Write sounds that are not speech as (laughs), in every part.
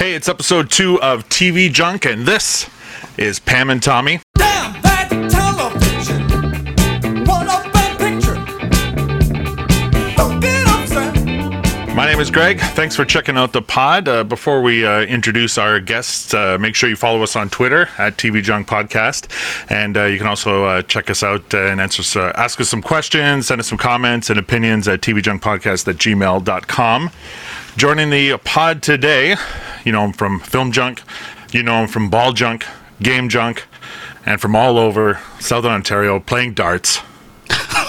Hey, it's episode two of TV Junk, and this is Pam and Tommy. Name is Greg. Thanks for checking out the pod. Uh, before we uh, introduce our guests, uh, make sure you follow us on Twitter at TV Junk Podcast, and uh, you can also uh, check us out uh, and answer, ask us some questions, send us some comments and opinions at tvjunkpodcast at gmail.com. Joining the pod today, you know him from Film Junk, you know him from Ball Junk, Game Junk, and from all over Southern Ontario playing darts.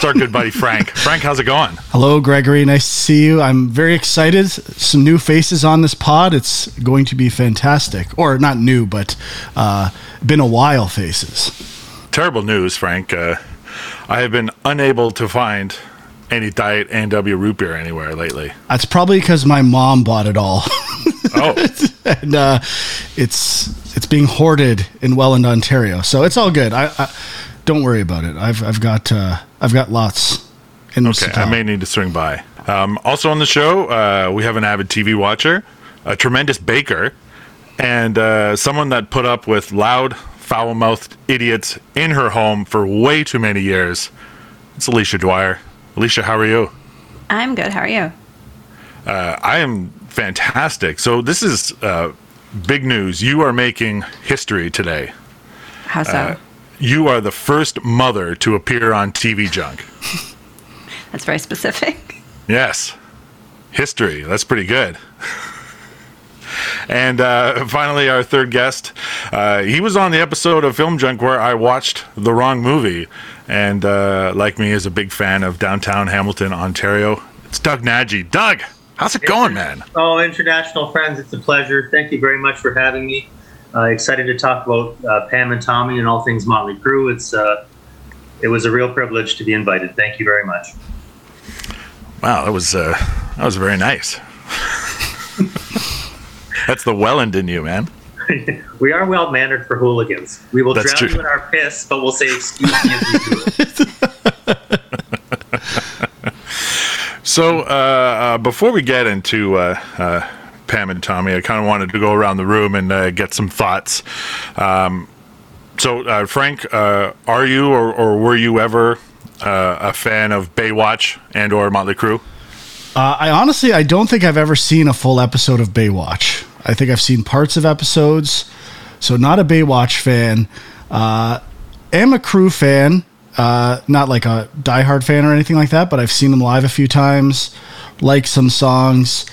It's our good buddy Frank. Frank, how's it going? Hello, Gregory. Nice to see you. I'm very excited. Some new faces on this pod. It's going to be fantastic. Or not new, but uh, been a while faces. terrible news, Frank. Uh, I have been unable to find any Diet A&W root beer anywhere lately. That's probably because my mom bought it all, (laughs) Oh, and uh, it's it's being hoarded in Welland, Ontario. So it's all good. I, I don't worry about it. I've I've got uh, I've got lots. In okay. I may need to swing by. Um, also on the show, uh, we have an avid TV watcher, a tremendous baker, and uh, someone that put up with loud, foul-mouthed idiots in her home for way too many years. It's Alicia Dwyer. Alicia, how are you? I'm good. How are you? Uh, I am fantastic. So this is uh, big news. You are making history today. How so? You are the first mother to appear on TV Junk. That's very specific. Yes. History. That's pretty good. and uh, finally, our third guest. Uh, he was on the episode of Film Junk where I watched the wrong movie. And uh, like me, is a big fan of downtown Hamilton, Ontario. It's Doug Nagy. Doug, how's it going, man? Oh, international friends, it's a pleasure. Thank you very much for having me. Uh, excited to talk about uh, Pam and Tommy and all things Motley Crue. It's uh, it was a real privilege to be invited. Thank you very much. Wow, that was uh, that was very nice. (laughs) That's the Welland in you, man. (laughs) We are well mannered for hooligans. We will That's drown true. you in our piss, but we'll say excuse me as we do it. (laughs) So, uh, uh, before we get into uh, uh, Pam and Tommy, I kind of wanted to go around the room and uh, get some thoughts. Um, so, uh, Frank, uh, are you or, or were you ever uh, a fan of Baywatch and or Motley Crue? Uh, I honestly, I don't think I've ever seen a full episode of Baywatch. I think I've seen parts of episodes, so not a Baywatch fan. Uh, am a Crue fan, not like a diehard fan or anything like that, but I've seen them live a few times, like some songs.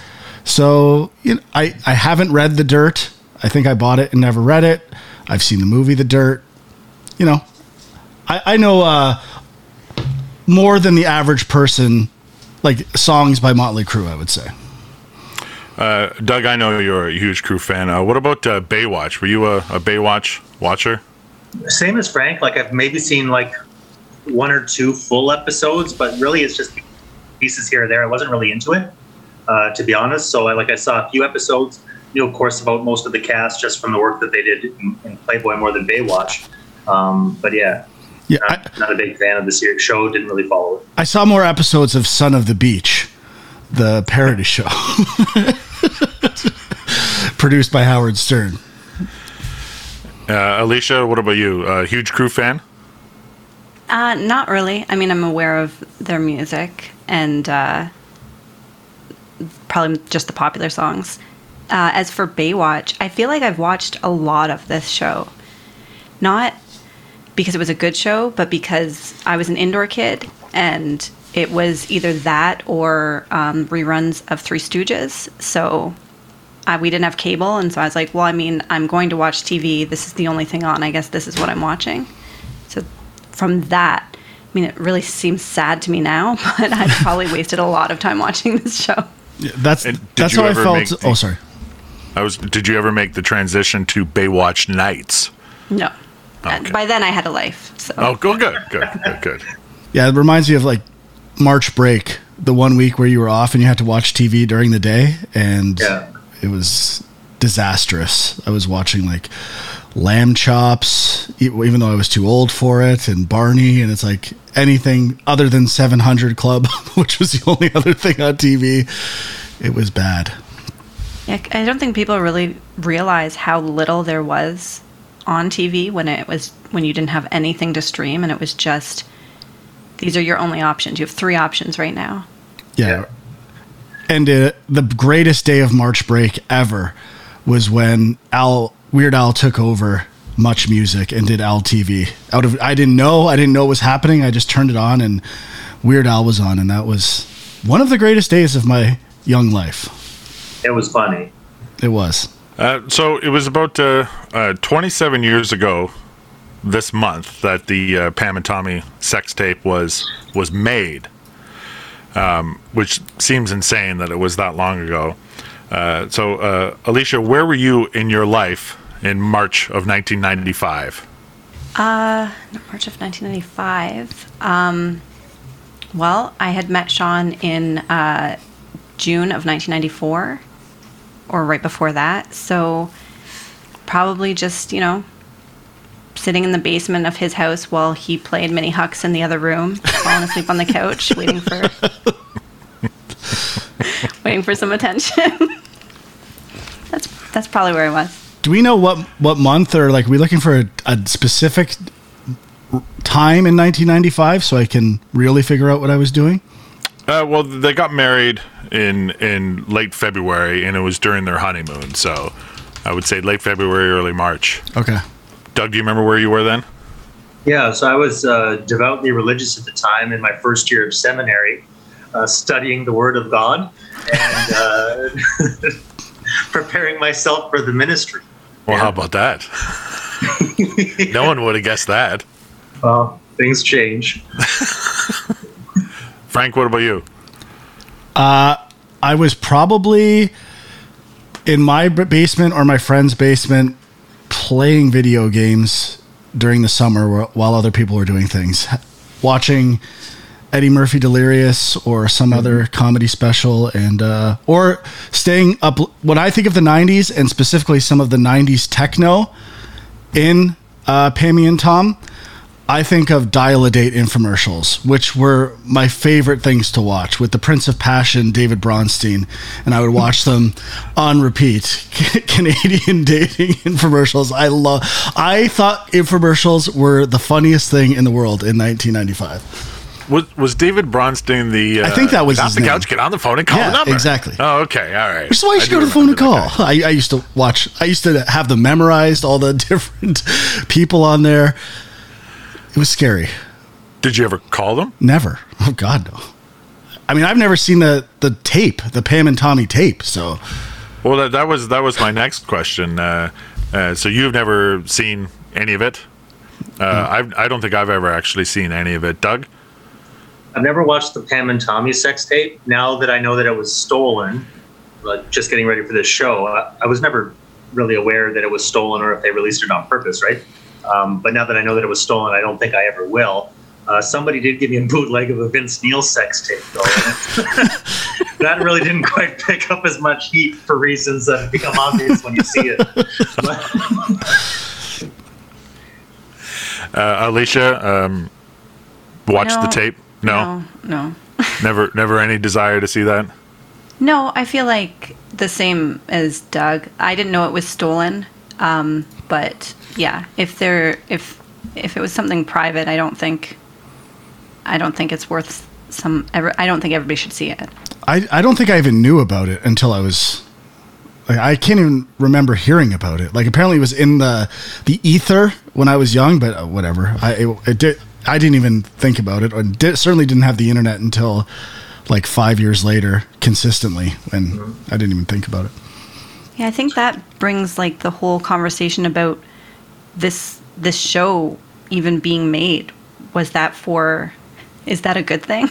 So you know, I I haven't read The Dirt. I think I bought it and never read it. I've seen the movie The Dirt. You know, I I know uh, more than the average person like songs by Motley Crue, I would say. Uh, Doug, I know you're a huge Crue fan. Uh, what about uh, Baywatch? Were you a, a Baywatch watcher? Same as Frank. Like I've maybe seen like one or two full episodes, but really it's just pieces here or there. I wasn't really into it, uh, to be honest. So I like I saw a few episodes. Knew of course about most of the cast just from the work that they did in, in Playboy more than Baywatch. Um, but yeah, Yeah, I, not, not a big fan of the series show. Didn't really follow it. I saw more episodes of Son of the Beach, the parody show (laughs) produced by Howard Stern. Uh, Alicia, what about you? A huge Crue fan? Uh, not really. I mean, I'm aware of their music and uh, probably just the popular songs. Uh, as for Baywatch, I feel like I've watched a lot of this show. Not because it was a good show, but because I was an indoor kid and it was either that or um, reruns of Three Stooges. So uh, we didn't have cable, and so I was like, well, I mean, I'm going to watch TV. This is the only thing on. I guess this is what I'm watching. So from that, I mean, it really seems sad to me now, (laughs) but I probably wasted a lot of time watching this show. Yeah, that's And did that's you how I felt. the- oh, sorry. I was. Did you ever make the transition to Baywatch nights? No. Okay. Uh, By then, I had a life. So Oh, go good, good, good, good. (laughs) Yeah, it reminds me of like March break, the one week where you were off and you had to watch TV during the day, and Yeah. it was disastrous. I was watching like Lamb Chops, even though I was too old for it, and Barney, and it's like anything other than 700 Club, (laughs) which was the only other thing on TV. It was bad. Yeah, I don't think people really realize how little there was on TV when it was when you didn't have anything to stream and it was just these are your only options. You have three options right now. Yeah. And uh, the greatest day of March break ever was when Al Weird Al took over Much Music and did Al TV. Out of I didn't know, I didn't know what was happening. I just turned it on and Weird Al was on and that was one of the greatest days of my young life. It was funny. It was. Uh, so it was about uh, uh, 27 years ago this month that the uh, Pam and Tommy sex tape was was made, um, which seems insane that it was that long ago. Uh, so, uh, Alicia, where were you in your life in March of 1995? Uh, March of 1995. Um, well, I had met Sean in uh, June of 1994, or right before that. So probably just, you know, sitting in the basement of his house while he played mini hucks in the other room, falling asleep on the couch, waiting for (laughs) (laughs) waiting for some attention. (laughs) that's that's probably where I was. Do we know what what month or like are we looking for a, a specific time in 1995 so I can really figure out what I was doing? Uh, well, they got married in in late February, and it was during their honeymoon. So, I would say late February, early March. Okay. Doug, do you remember where you were then? Yeah, so I was uh, devoutly religious at the time in my first year of seminary, uh, studying the Word of God and uh, (laughs) preparing myself for the ministry. Well, how about that? (laughs) no one would have guessed that. Well, things change. (laughs) Frank, what about you? I was probably in my basement or my friend's basement playing video games during the summer while other people were doing things, watching Eddie Murphy Delirious or some other comedy special, and uh, or staying up. When I think of the '90s and specifically some of the '90s techno in uh, Pammy and Tom, I think of Dial a Date infomercials, which were my favorite things to watch with the Prince of Passion, David Bronstein, and I would watch them on repeat. (laughs) Canadian dating (laughs) infomercials. I love. I thought infomercials were the funniest thing in the world in 1995. Was was David Bronstein the? Uh, I think that was his the name. couch, get on the phone, and call Yeah, the number. exactly. Oh, okay, all right. Which is why you should do go to the phone and call. I, I used to watch. I used to have them memorized, all the (laughs) different people on there. It was scary. Did you ever call them? Never. Oh God, no. I mean, I've never seen the the tape, the Pam and Tommy tape. So Well, that, that was that was my next question. Uh, uh, so you've never seen any of it? Uh, I've, I don't think I've ever actually seen any of it. Doug? I've never watched the Pam and Tommy sex tape. Now that I know that it was stolen, like just getting ready for this show, I, I was never really aware that it was stolen or if they released it on purpose, right? Um, but now that I know that it was stolen, I don't think I ever will. Uh, somebody did give me a bootleg of a Vince Neil sex tape, though. (laughs) that really didn't quite pick up as much heat for reasons that become obvious when you see it. But, (laughs) Uh, Alicia, um, watched the tape? No, No, no. (laughs) never, never any desire to see that. No, I feel like the same as Doug. I didn't know it was stolen, um, but yeah, if there if if it was something private, I don't think I don't think it's worth some. Ever, I don't think everybody should see it. I I don't think I even knew about it until I was. Like, I can't even remember hearing about it. Like apparently it was in the the ether when I was young, but uh, whatever. I it, it did. I didn't even think about it, or did, certainly didn't have the internet until like five years later, consistently, and I didn't even think about it. Yeah, I think that brings like the whole conversation about this this show even being made. Was that for? Is that a good thing?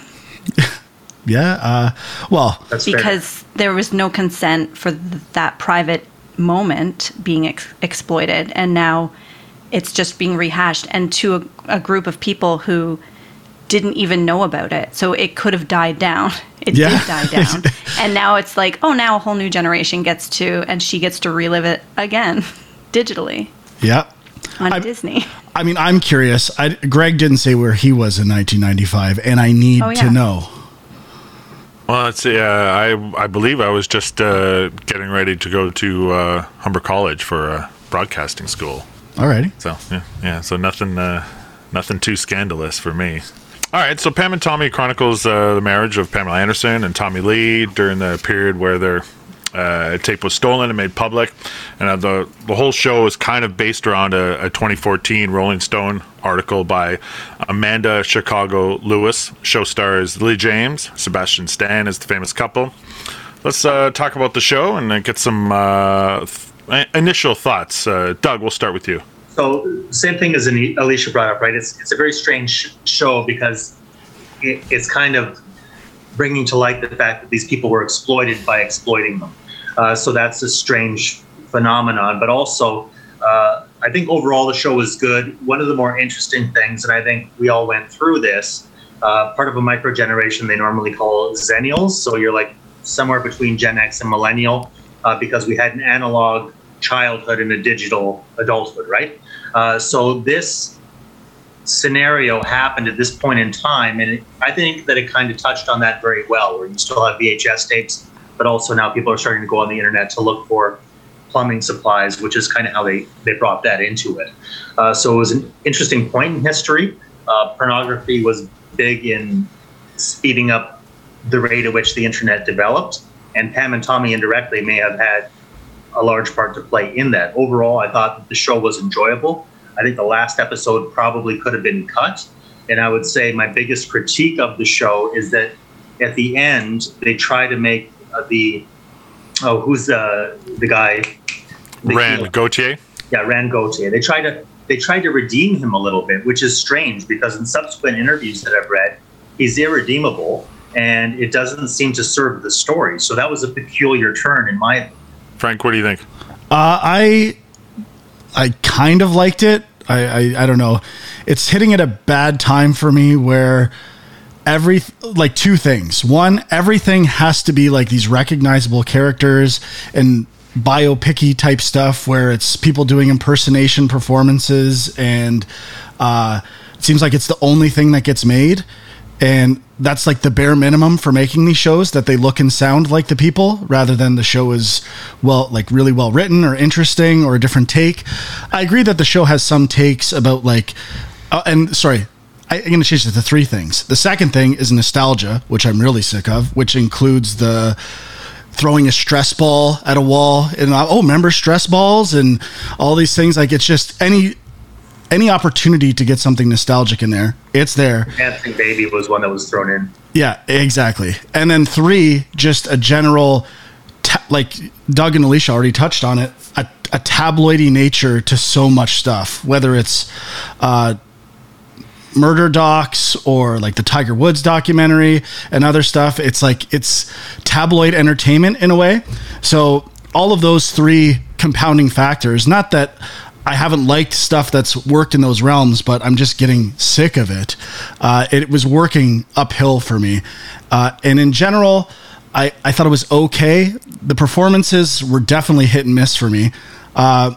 (laughs) Yeah. Uh, well, that's fair. because there was no consent for th- that private moment being ex- exploited and now it's just being rehashed and to a, a group of people who didn't even know about it so it could have died down (laughs) it Yeah. did die (laughs) down and now it's like oh now a whole new generation gets to and she gets to relive it again (laughs) digitally yeah. on I- disney I mean, I'm curious. I, Greg didn't say where he was in 1995, and I need Oh, to know. Well, let's see. Uh, I I believe I was just uh, getting ready to go to uh, Humber College for a broadcasting school. Alrighty. So yeah, yeah. So nothing, uh, nothing too scandalous for me. All right. So Pam and Tommy chronicles uh, the marriage of Pamela Anderson and Tommy Lee during the period where their uh, tape was stolen and made public, and uh, the the whole show is kind of based around a, a 2014 Rolling Stone article by Amanda Chicago Lewis. Show stars Lily James, Sebastian Stan is the famous couple. Let's uh, talk about the show and uh, get some uh, th- initial thoughts. Uh, Doug, we'll start with you. So same thing as Alicia brought up, right? It's it's a very strange show because it, it's kind of bringing to light the fact that these people were exploited by exploiting them. Uh, so that's a strange phenomenon. But also, uh, I think overall the show was good. One of the more interesting things, and I think we all went through this, uh, part of a micro generation they normally call Xennials. So you're like somewhere between Gen X and Millennial uh, because we had an analog childhood and a digital adulthood, right? Uh, so this scenario happened at this point in time, and it, I think that it kind of touched on that very well, where you still have VHS tapes, but also now people are starting to go on the internet to look for plumbing supplies, which is kind of how they they brought that into it. Uh, so it was an interesting point in history. Uh, pornography was big in speeding up the rate at which the internet developed, and Pam and Tommy indirectly may have had a large part to play in that. Overall, I thought that the show was enjoyable. I think the last episode probably could have been cut. And I would say my biggest critique of the show is that at the end, they try to make uh, the, oh, who's uh, the guy? The Rand heel- Gauthier. yeah, Rand Gauthier. They tried to they tried to redeem him a little bit, which is strange because in subsequent interviews that I've read, he's irredeemable, and it doesn't seem to serve the story. So that was a peculiar turn in my opinion. Frank, what do you think? Uh, I I kind of liked it. I, I I don't know. It's hitting at a bad time for me where every like two things. One, everything has to be like these recognizable characters and biopicky type stuff where it's people doing impersonation performances and uh, it seems like it's the only thing that gets made and that's like the bare minimum for making these shows that they look and sound like the people rather than the show is well like really well written or interesting or a different take. I agree that the show has some takes about like uh, and sorry I, i'm going to change it to three things. The second thing is nostalgia which i'm really sick of which includes the throwing a stress ball at a wall and uh, oh remember stress balls and all these things? Like it's just any any opportunity to get something nostalgic in there it's there Dancing Baby was one that was thrown in. yeah, exactly. And then three, just a general, ta- like Doug and Alicia already touched on it, a, a tabloidy nature to so much stuff, whether it's uh, murder docs or like the Tiger Woods documentary and other stuff. It's like it's tabloid entertainment in a way. So all of those three compounding factors, not that I haven't liked stuff that's worked in those realms, but I'm just getting sick of it. Uh, it was working uphill for me. Uh, and in general, I, I thought it was okay. The performances were definitely hit and miss for me. Uh,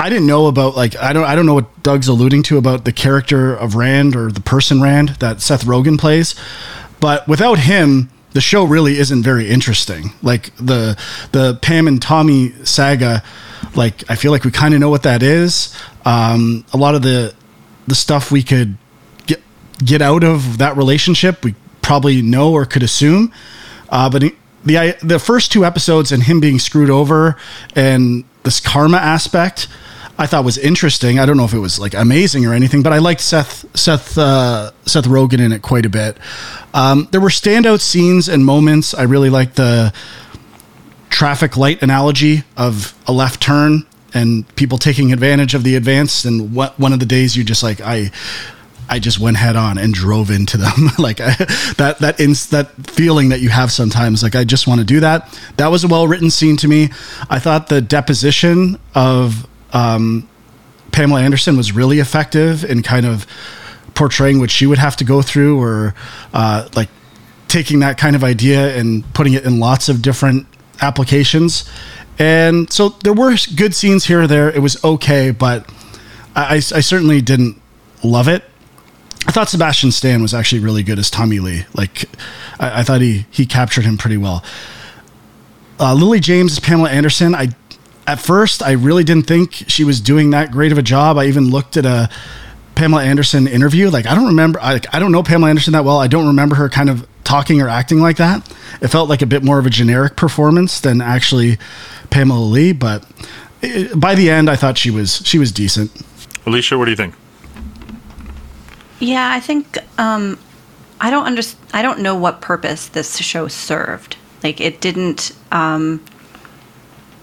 I didn't know about like I don't I don't know what Doug's alluding to about the character of Rand or the person Rand that Seth Rogen plays, but without him, the show really isn't very interesting. Like the the Pam and Tommy saga, like I feel like we kind of know what that is. Um, a lot of the the stuff we could get get out of that relationship, we probably know or could assume. Uh, but the the first two episodes and him being screwed over and this karma aspect, I thought was interesting. I don't know if it was like amazing or anything, but I liked Seth Seth uh, Seth Rogen in it quite a bit. Um, there were standout scenes and moments. I really liked the traffic light analogy of a left turn and people taking advantage of the advance. And what one of the days you just like I. I just went head on and drove into them. (laughs) like I, that that ins, that feeling that you have sometimes. Like I just want to do that. That was a well written scene to me. I thought the deposition of um, Pamela Anderson was really effective in kind of portraying what she would have to go through, or uh, like taking that kind of idea and putting it in lots of different applications. And so there were good scenes here or there. It was okay, but I, I certainly didn't love it. I thought Sebastian Stan was actually really good as Tommy Lee. Like, I, I thought he he captured him pretty well. Uh, Lily James as Pamela Anderson. I at first I really didn't think she was doing that great of a job. I even looked at a Pamela Anderson interview. Like, I don't remember. I, I don't know Pamela Anderson that well. I don't remember her kind of talking or acting like that. It felt like a bit more of a generic performance than actually Pamela Lee. But it, by the end, I thought she was she was decent. Alicia, what do you think? Yeah, I think um, I don't understand. I don't know what purpose this show served. Like it didn't um,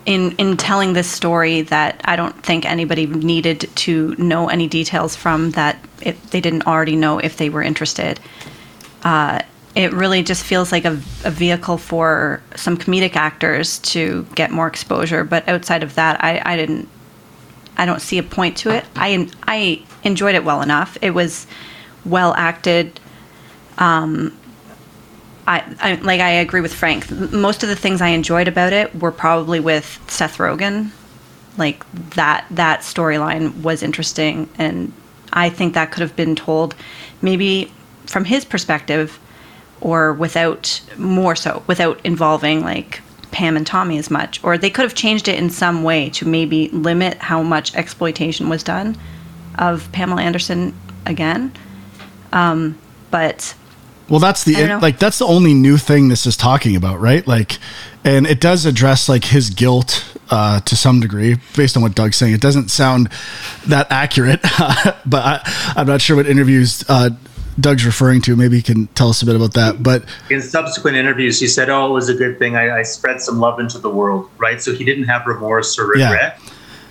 in in telling this story that I don't think anybody needed to know any details from that if they didn't already know if they were interested. Uh, it really just feels like a, a vehicle for some comedic actors to get more exposure. But outside of that, I, I didn't I don't see a point to it. I I enjoyed it well enough. It was well acted. Um, I, I like I agree with Frank. Most of the things I enjoyed about it were probably with Seth Rogen. Like that that storyline was interesting, and I think that could have been told maybe from his perspective, or without more so without involving like Pam and Tommy as much, or they could have changed it in some way to maybe limit how much exploitation was done of Pamela Anderson again. Um, but Well, that's the I like that's the only new thing this is talking about, right? Like, and it does address like his guilt uh, to some degree, based on what Doug's saying. It doesn't sound that accurate, (laughs) but I, I'm not sure what interviews uh, Doug's referring to. Maybe he can tell us a bit about that. But in subsequent interviews, he said, "Oh, it was a good thing. I, I spread some love into the world, right?" So he didn't have remorse or Yeah. regret.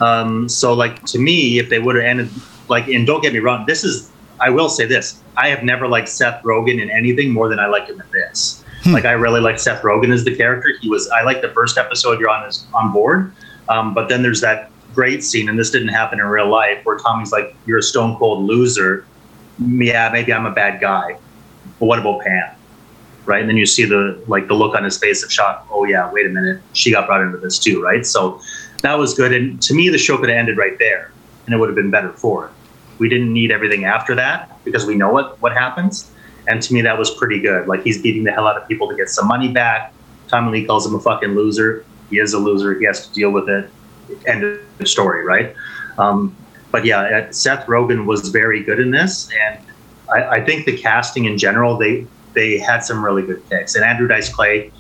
Um, so, like to me, if they would have ended, like, and don't get me wrong, this is. I will say this: I have never liked Seth Rogen in anything more than I like him in this. Like, I really like Seth Rogen as the character. He was. I like the first episode. You're on his on board, um, but then there's that great scene, and this didn't happen in real life, where Tommy's like, "You're a stone cold loser." Yeah, maybe I'm a bad guy, but what about Pam? right? And then you see the like the look on his face of shock. Oh yeah, wait a minute, she got brought into this too, right? So that was good. And to me, the show could have ended right there, and it would have been better for it. We didn't need everything after that because we know what what happens. And to me, that was pretty good. Like he's beating the hell out of people to get some money back. Tommy Lee calls him a fucking loser. He is a loser. He has to deal with it. End of story, right? Um, but yeah, uh, Seth Rogen was very good in this, and I, I think the casting in general they they had some really good picks. And Andrew Dice Clay,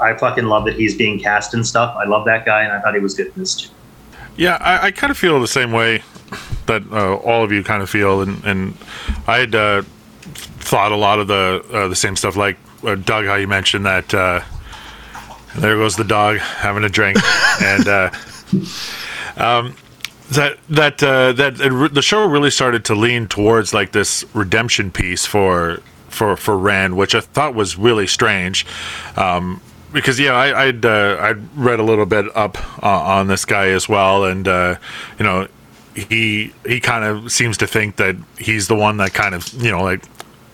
I fucking love that he's being cast and stuff. I love that guy, and I thought he was good in this too. Yeah, I, I kind of feel the same way that uh, all of you kind of feel, and, and I had uh, thought a lot of the uh, the same stuff. Like uh, Doug, how you mentioned that uh, there goes the dog having a drink, (laughs) and uh, um, that that uh, that it, re- the show really started to lean towards like this redemption piece for for for Rand, which I thought was really strange. Um, because yeah, I, I'd uh, I'd read a little bit up uh, on this guy as well, and uh, you know, he he kind of seems to think that he's the one that kind of you know like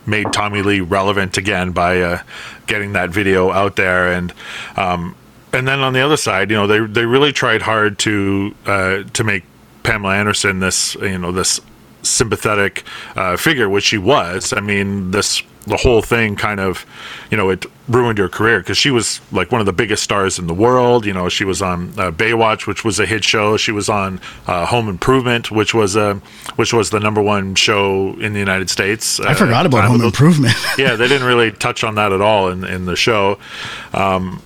made Tommy Lee relevant again by uh, getting that video out there, and um, and then on the other side, you know, they they really tried hard to uh, to make Pamela Anderson this you know this sympathetic uh, figure, which she was. I mean, this the whole thing kind of, you know, it ruined her career because she was like one of the biggest stars in the world. You know, she was on uh, Baywatch, which was a hit show. She was on uh, Home Improvement, which was a which was the number one show in the United States. I forgot about Home Improvement. (laughs) yeah, they didn't really touch on that at all in in the show. Um,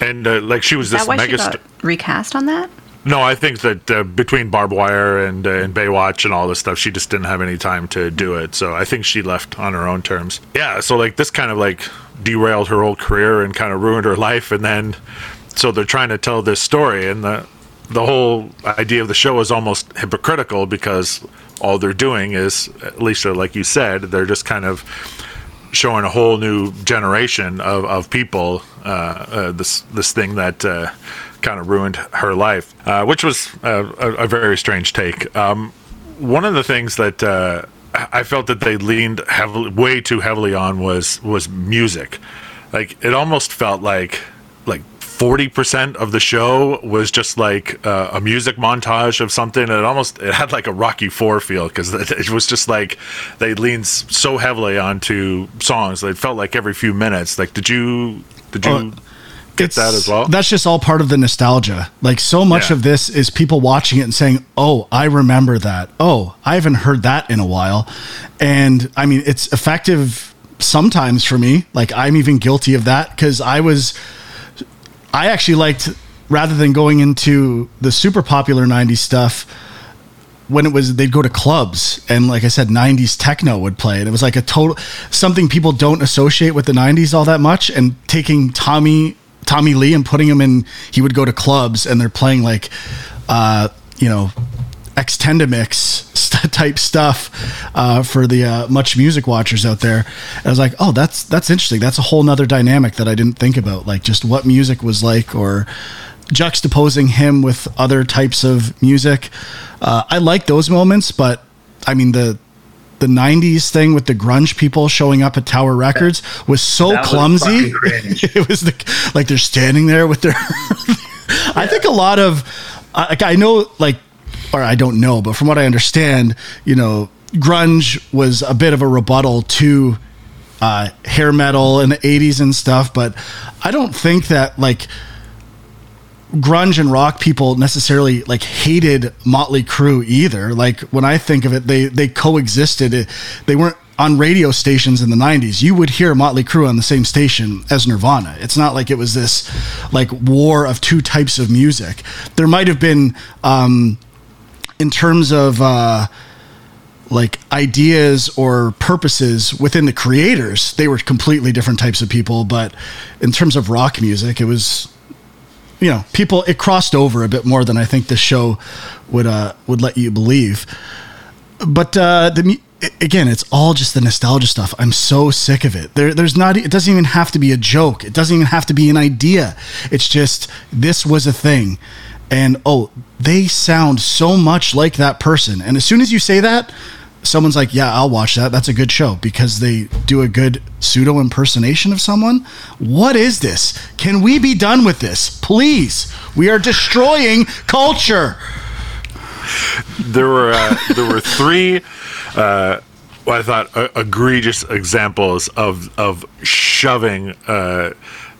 and uh, like she was is this that why she mega. got recast on that? No, I think that uh, between barbed wire and uh, and Baywatch and all this stuff, she just didn't have any time to do it. So I think she left on her own terms. Yeah, so like this kind of like derailed her whole career and kind of ruined her life. And then so they're trying to tell this story, and the the whole idea of the show is almost hypocritical because all they're doing is, at least uh, like you said, they're just kind of showing a whole new generation of, of people uh, uh, this this thing that uh, kind of ruined her life, uh, which was uh, a, a very strange take. Um, one of the things that uh, I felt that they leaned heavily, way too heavily on was was music. Like it almost felt like like forty percent of the show was just like uh, a music montage of something. It almost it had like a Rocky Four feel because (laughs) it, was just like they leaned so heavily onto songs. It felt like every few minutes. Like, did you did you Oh, get that as well? That's just all part of the nostalgia. Like so much Yeah. of this is people watching it and saying, "Oh, I remember that. Oh, I haven't heard that in a while." And I mean, it's effective sometimes for me. Like I'm even guilty of that cuz I was I actually liked rather than going into the super popular 90s stuff when it was they'd go to clubs and like I said 90s techno would play and it was like a total something people don't associate with the 90s all that much and taking Tommy Tommy Lee and putting him in he would go to clubs and they're playing like uh you know Extendamix (laughs) type stuff uh, for the uh, much music watchers out there. And I was like, oh, that's that's interesting. That's a whole nother dynamic that I didn't think about, like just what music was like, or juxtaposing him with other types of music. Uh, I like those moments, but I mean the the '90s thing with the grunge people showing up at Tower Records was so That was clumsy. fucking (laughs) it was the like they're standing there with their. (laughs) I think a lot of like I know like or I don't know, but from what I understand, you know, grunge was a bit of a rebuttal to uh, hair metal in the 80s and stuff, but I don't think that like grunge and rock people necessarily like hated Motley Crue either. Like when I think of it, they they coexisted. They weren't on radio stations in the 90s. You would hear Motley Crue on the same station as Nirvana. It's not like it was this like war of two types of music. There might have been um in terms of uh like ideas or purposes within the creators, they were completely different types of people. But in terms of rock music, it was you know people it crossed over a bit more than I think the show would uh would let you believe. But uh the again, it's all just the nostalgia stuff. I'm so sick of it. There, there's not. It doesn't even have to be a joke. It doesn't even have to be an idea. It's just this was a thing, and oh, they sound so much like that person. And as soon as you say that, someone's like, "Yeah, I'll watch that. That's a good show because they do a good pseudo impersonation of someone." What is this? Can we be done with this, please? We are destroying culture. there were uh, there were three uh, what I thought uh, egregious examples of of shoving uh,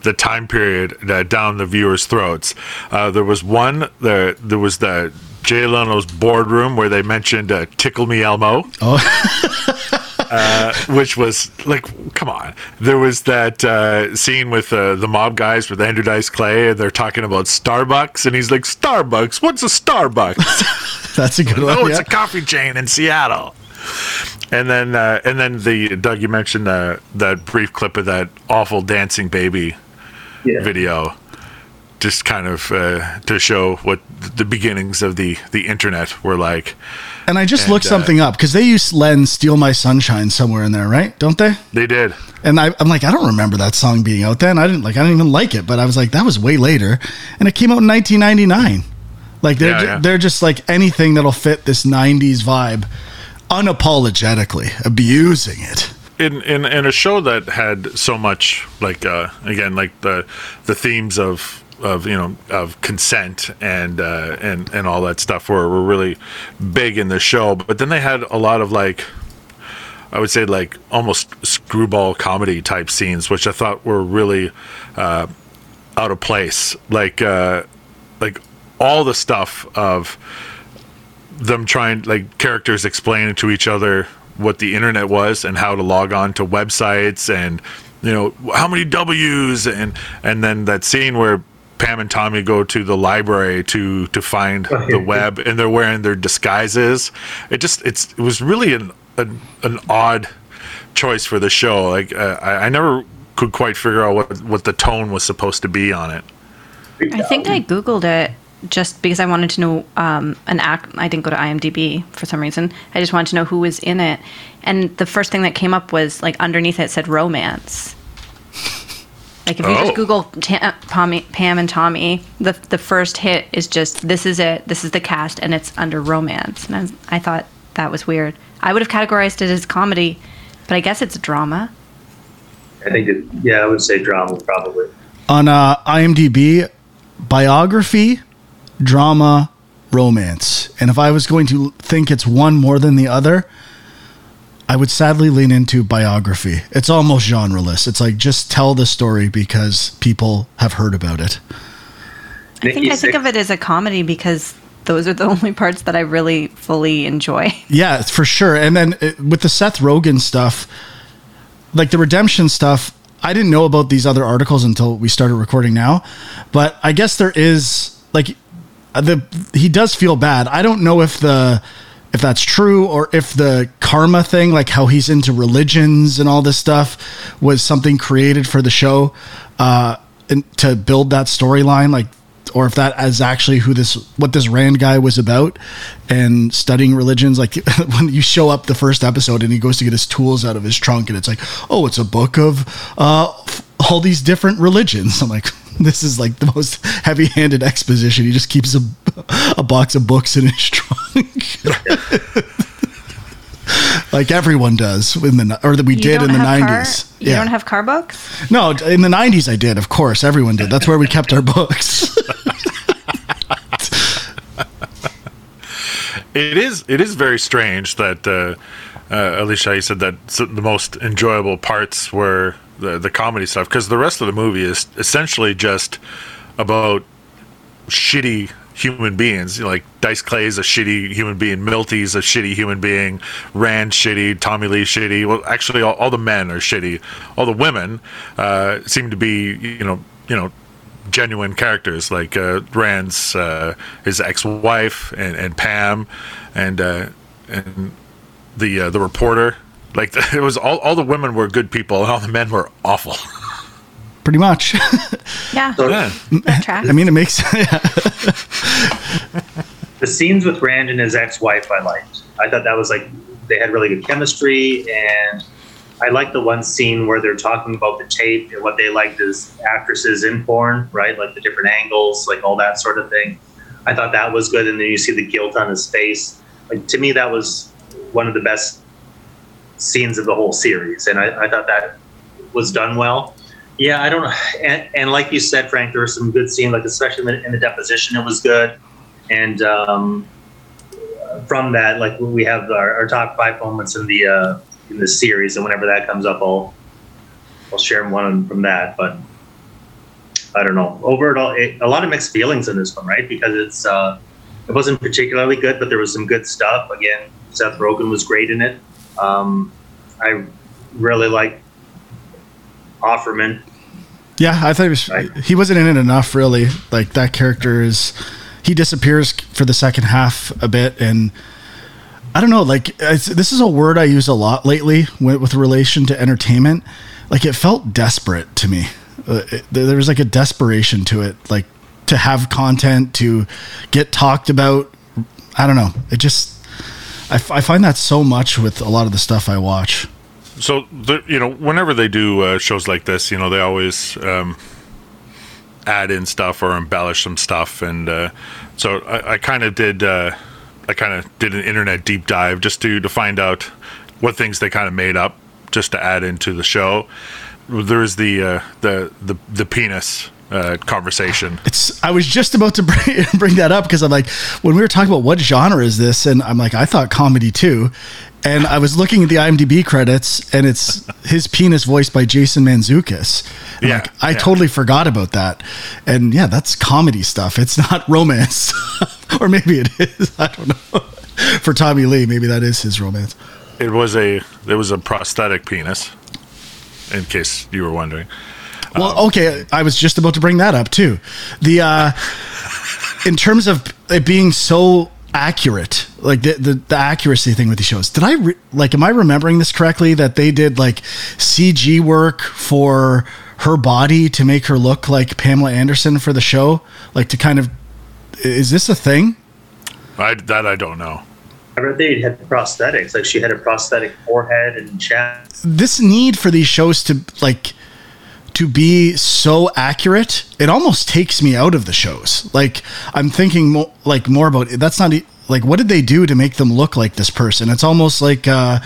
the time period uh, down the viewers' throats. Uh, there was one there there was the Jay Leno's boardroom where they mentioned uh, "Tickle Me Elmo." (laughs) Uh, which was like, come on. There was that uh, scene with uh, the mob guys with Andrew Dice Clay, and they're talking about Starbucks, and he's like, "Starbucks? What's a Starbucks?" (laughs) That's a good one. oh, it's a coffee chain in Seattle. And then, uh, and then the Doug, you mentioned uh, that brief clip of that awful dancing baby Yeah. video, just kind of uh, to show what the beginnings of the the internet were like. And I just And, looked uh, something up because they use Len "Steal My Sunshine" somewhere in there, right? Don't they? They did. And I, I'm like, I don't remember that song being out then. I didn't like, I didn't even like it, but I was like, that was way later, and it came out in 1999. Like they're Yeah, ju- yeah. they're just like anything that'll fit this 90s vibe, unapologetically abusing it. in in in a show that had so much like uh again like the the themes of of you know of consent and uh and and all that stuff were, were really big in the show. But then they had a lot of like I would say like almost screwball comedy type scenes which I thought were really uh out of place. Like uh like all the stuff of them trying like characters explaining to each other what the internet was and how to log on to websites and you know how many W's and and then that scene where Pam and Tommy go to the library to to find the web and they're wearing their disguises. It just it's it was really an an, an odd choice for the show. Like uh, I, I never could quite figure out what what the tone was supposed to be on it. I think I googled it just because I wanted to know um, an act. I didn't go to IMDb for some reason. I just wanted to know who was in it, and the first thing that came up was like underneath it said romance. Like if you Oh. just Google Ta- Tommy, Pam and Tommy, the the first hit is just this is it. This is the cast, and it's under romance. And I, was- I thought that was weird. I would have categorized it as comedy, but I guess it's drama. I think it, yeah, I would say drama probably. on uh, IMDb, biography, drama, romance. And if I was going to think it's one more than the other, I would sadly lean into biography. It's almost genreless. It's like just tell the story because people have heard about it. I think I think of it as a comedy because those are the (laughs) only parts that I really fully enjoy. Yeah, for sure. And then uh, with the Seth Rogen stuff, like the redemption stuff, I didn't know about these other articles until we started recording now. But I guess there is like uh, the he does feel bad. I don't know if the if that's true or if the karma thing, like how he's into religions and all this stuff, was something created for the show uh, and to build that storyline. Like or if that is actually who this what this Rand guy was about and studying religions. Like (laughs) when you show up the first episode and he goes to get his tools out of his trunk and it's like, oh, it's a book of uh, all these different religions. (laughs) I'm like, this is like the most heavy-handed exposition. He just keeps a, a box of books in his (laughs) trunk. like everyone does in the or that we You did in the 90s. You don't have car books? No, in the 90s I did, of course. Everyone did. That's where we kept our books. (laughs) It is it is very strange that uh, uh, Alicia you said that the most enjoyable parts were the the comedy stuff because the rest of the movie is essentially just about shitty human beings. You know, like Dice Clay is a shitty human being, Milty's a shitty human being, Rand shitty, Tommy Lee shitty. Well, actually, all, all the men are shitty. All the women uh, seem to be you know you know genuine characters like uh, Rand's uh, his ex-wife and, and Pam and uh, and the uh, the reporter. Like (laughs) it was all, all the women were good people and all the men were awful. (laughs) Pretty much. (laughs) Yeah. So Yeah. I mean, it makes the scenes with Rand and his ex-wife, I liked. I thought that was like they had really good chemistry, and I liked the one scene where they're talking about the tape and what they liked as actresses in porn, right? Like the different angles, like all that sort of thing. I thought that was good, and then you see the guilt on his face. Like to me, that was one of the best scenes of the whole series, and I, I thought that was done well. Yeah, I don't know. And, and like you said, Frank, there were some good scenes, like especially in the, in the deposition, it was good. And um, from that, like we have our, our top five moments in the uh, in the series, and whenever that comes up, I'll I'll share one from that. But I don't know. Overall, it, a lot of mixed feelings in this one, right? Because it's uh, it wasn't particularly good, but there was some good stuff. Again, Seth Rogen was great in it. Um, I really like Offerman. Yeah, I thought he was Right. he wasn't in it enough really. Like that character is he disappears for the second half a bit and I don't know, like it's, this is a word I use a lot lately with, with relation to entertainment. Like it felt desperate to me. Uh, it, there was like a desperation to it, like to have content to get talked about. I don't know. It just I, f- I find that so much with a lot of the stuff I watch. So the, you know, whenever they do uh, shows like this, you know, they always um, add in stuff or embellish some stuff, and uh, so I, I kind of did. Uh, I kind of did an internet deep dive just to to find out what things they kind of made up just to add into the show. There's the uh, the the the penis uh, conversation. It's. I was just about to (laughs) bring, bring that up because I'm like, when we were talking about what genre is this, and I'm like, I thought comedy too, and I was looking at the IMDb credits, and it's his penis voiced by Jason Mantzoukas. Yeah, like, I yeah. totally forgot about that, and yeah, that's comedy stuff. It's not (laughs) romance, or maybe it is. (laughs) I don't know. For Tommy Lee, maybe that is his romance. It was a it was a prosthetic penis. In case you were wondering. Well, okay, I was just about to bring that up too. The uh in terms of it being so accurate, like the the, the accuracy thing with these shows. Did I re- like am I remembering this correctly that they did like CG work for her body to make her look like Pamela Anderson for the show? Like to kind of is this a thing? I, that I don't know. I read they had prosthetics. Like she had a prosthetic forehead and chest. this need for these shows to like to be so accurate it almost takes me out of the shows like i'm thinking more like more about that's not like what did they do to make them look like this person it's almost like uh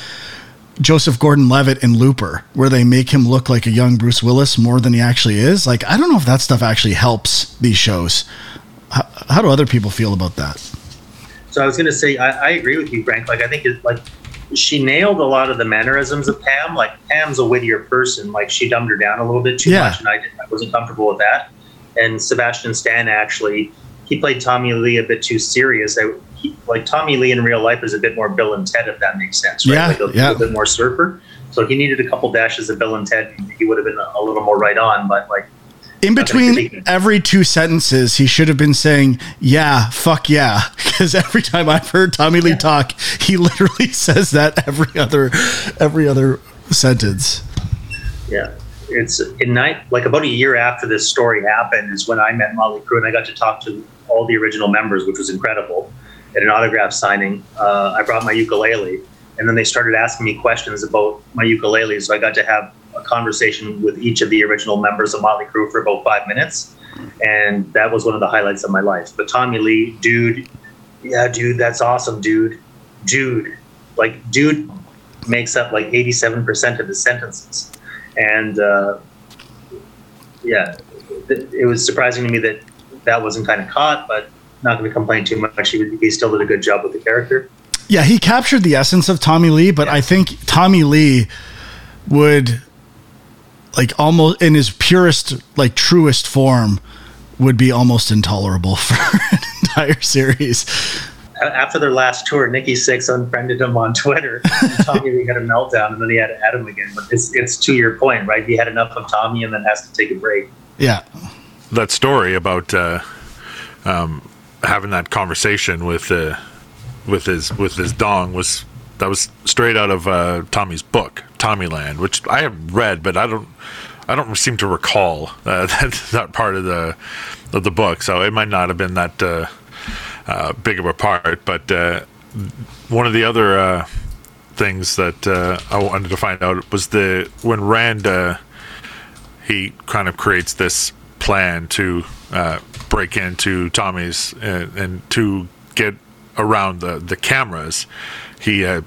Joseph Gordon-Levitt in Looper, where they make him look like a young Bruce Willis more than he actually is. Like I don't know if that stuff actually helps these shows. How, how do other people feel about that? So I was going to say, I, I agree with you, Frank. Like, I think it, like she nailed a lot of the mannerisms of Pam. Like, Pam's a wittier person. Like, she dumbed her down a little bit too Yeah. much, and I, didn't- I wasn't comfortable with that. And Sebastian Stan actually, he played Tommy Lee a bit too serious. I, he, like Tommy Lee in real life is a bit more Bill and Ted, if that makes sense, right? Yeah, like a, yeah. little bit more surfer. So he needed a couple dashes of Bill and Ted. He would have been a, a little more right on, but like In between every two sentences, he should have been saying, "Yeah, fuck yeah," (laughs) because every time I've heard Tommy Lee talk, he literally (laughs) says that every other every other sentence. Yeah, it's in night like about a year after this story happened is when I met Motley Crue and I got to talk to all the original members, which was incredible. At an autograph signing, uh, I brought my ukulele, and then they started asking me questions about my ukulele. So I got to have a conversation with each of the original members of Motley Crue for about five minutes, and that was one of the highlights of my life. But Tommy Lee, dude, yeah, dude, that's awesome, dude, dude, like, dude makes up like eighty-seven percent of his sentences and uh, yeah, it, it was surprising to me that that wasn't kind of caught, but not going to complain too much. He, he still did a good job with the character. Yeah, he captured the essence of Tommy Lee, but I think Tommy Lee would like almost in his purest, like truest form would be almost intolerable (laughs) for an entire series. After their last tour, Nikki Sixx unfriended him on Twitter. and Tommy Lee had a meltdown, and then he had to add him again. But it's it's to your point, right? He had enough of Tommy, and then has to take a break. Yeah. that story about uh, um, having that conversation with uh, with his with his dong was that was straight out of uh, Tommy's book, Tommyland, which I have read, but I don't I don't seem to recall uh, (laughs) that that part of the of the book. So it might not have been that uh, uh, big of a part. But uh, one of the other uh, things that I wanted to find out was the when Rand. He kind of creates this plan to break into Tommy's and, and to get around the, the cameras. He uh,